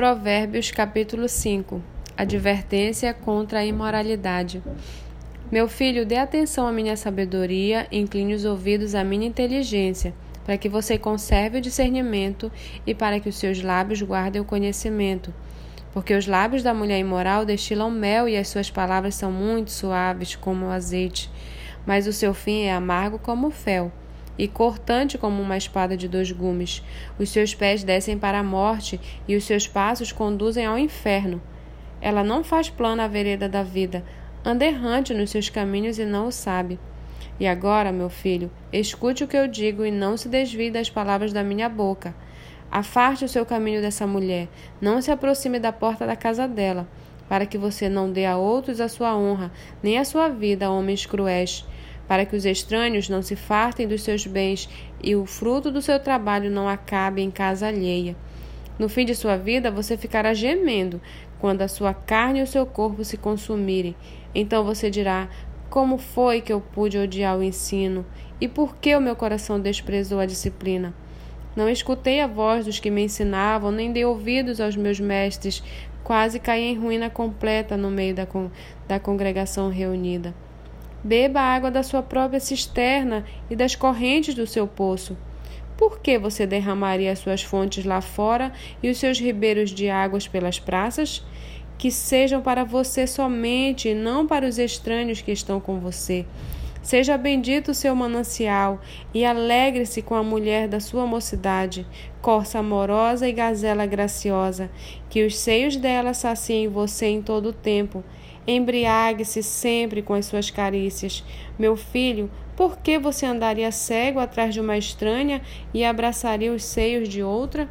Provérbios capítulo 5 Advertência contra a imoralidade. Meu filho, dê atenção à minha sabedoria, incline os ouvidos à minha inteligência, para que você conserve o discernimento e para que os seus lábios guardem o conhecimento. Porque os lábios da mulher imoral destilam mel e as suas palavras são muito suaves como o azeite, mas o seu fim é amargo como o fel e cortante como uma espada de dois gumes. Os seus pés descem para a morte e os seus passos conduzem ao inferno. Ela não faz plano a vereda da vida, anda errante nos seus caminhos e não o sabe. E agora, meu filho, escute o que eu digo e não se desvie das palavras da minha boca. Afaste o seu caminho dessa mulher, não se aproxime da porta da casa dela, para que você não dê a outros a sua honra, nem a sua vida a homens cruéis para que os estranhos não se fartem dos seus bens e o fruto do seu trabalho não acabe em casa alheia. No fim de sua vida, você ficará gemendo quando a sua carne e o seu corpo se consumirem. Então você dirá: Como foi que eu pude odiar o ensino? E por que o meu coração desprezou a disciplina? Não escutei a voz dos que me ensinavam, nem dei ouvidos aos meus mestres. Quase caí em ruína completa no meio da, con da congregação reunida. Beba a água da sua própria cisterna e das correntes do seu poço. Por que você derramaria as suas fontes lá fora e os seus ribeiros de águas pelas praças? Que sejam para você somente e não para os estranhos que estão com você. Seja bendito o seu manancial e alegre-se com a mulher da sua mocidade, corça amorosa e gazela graciosa, que os seios dela saciem você em todo o tempo Embriague-se sempre com as suas carícias. Meu filho, por que você andaria cego atrás de uma estranha e abraçaria os seios de outra?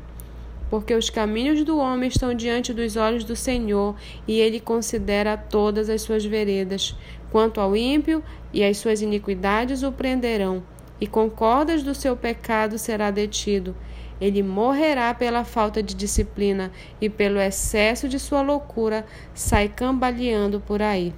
Porque os caminhos do homem estão diante dos olhos do Senhor, e ele considera todas as suas veredas. Quanto ao ímpio, e as suas iniquidades o prenderão, e com cordas do seu pecado será detido. Ele morrerá pela falta de disciplina e pelo excesso de sua loucura sai cambaleando por aí.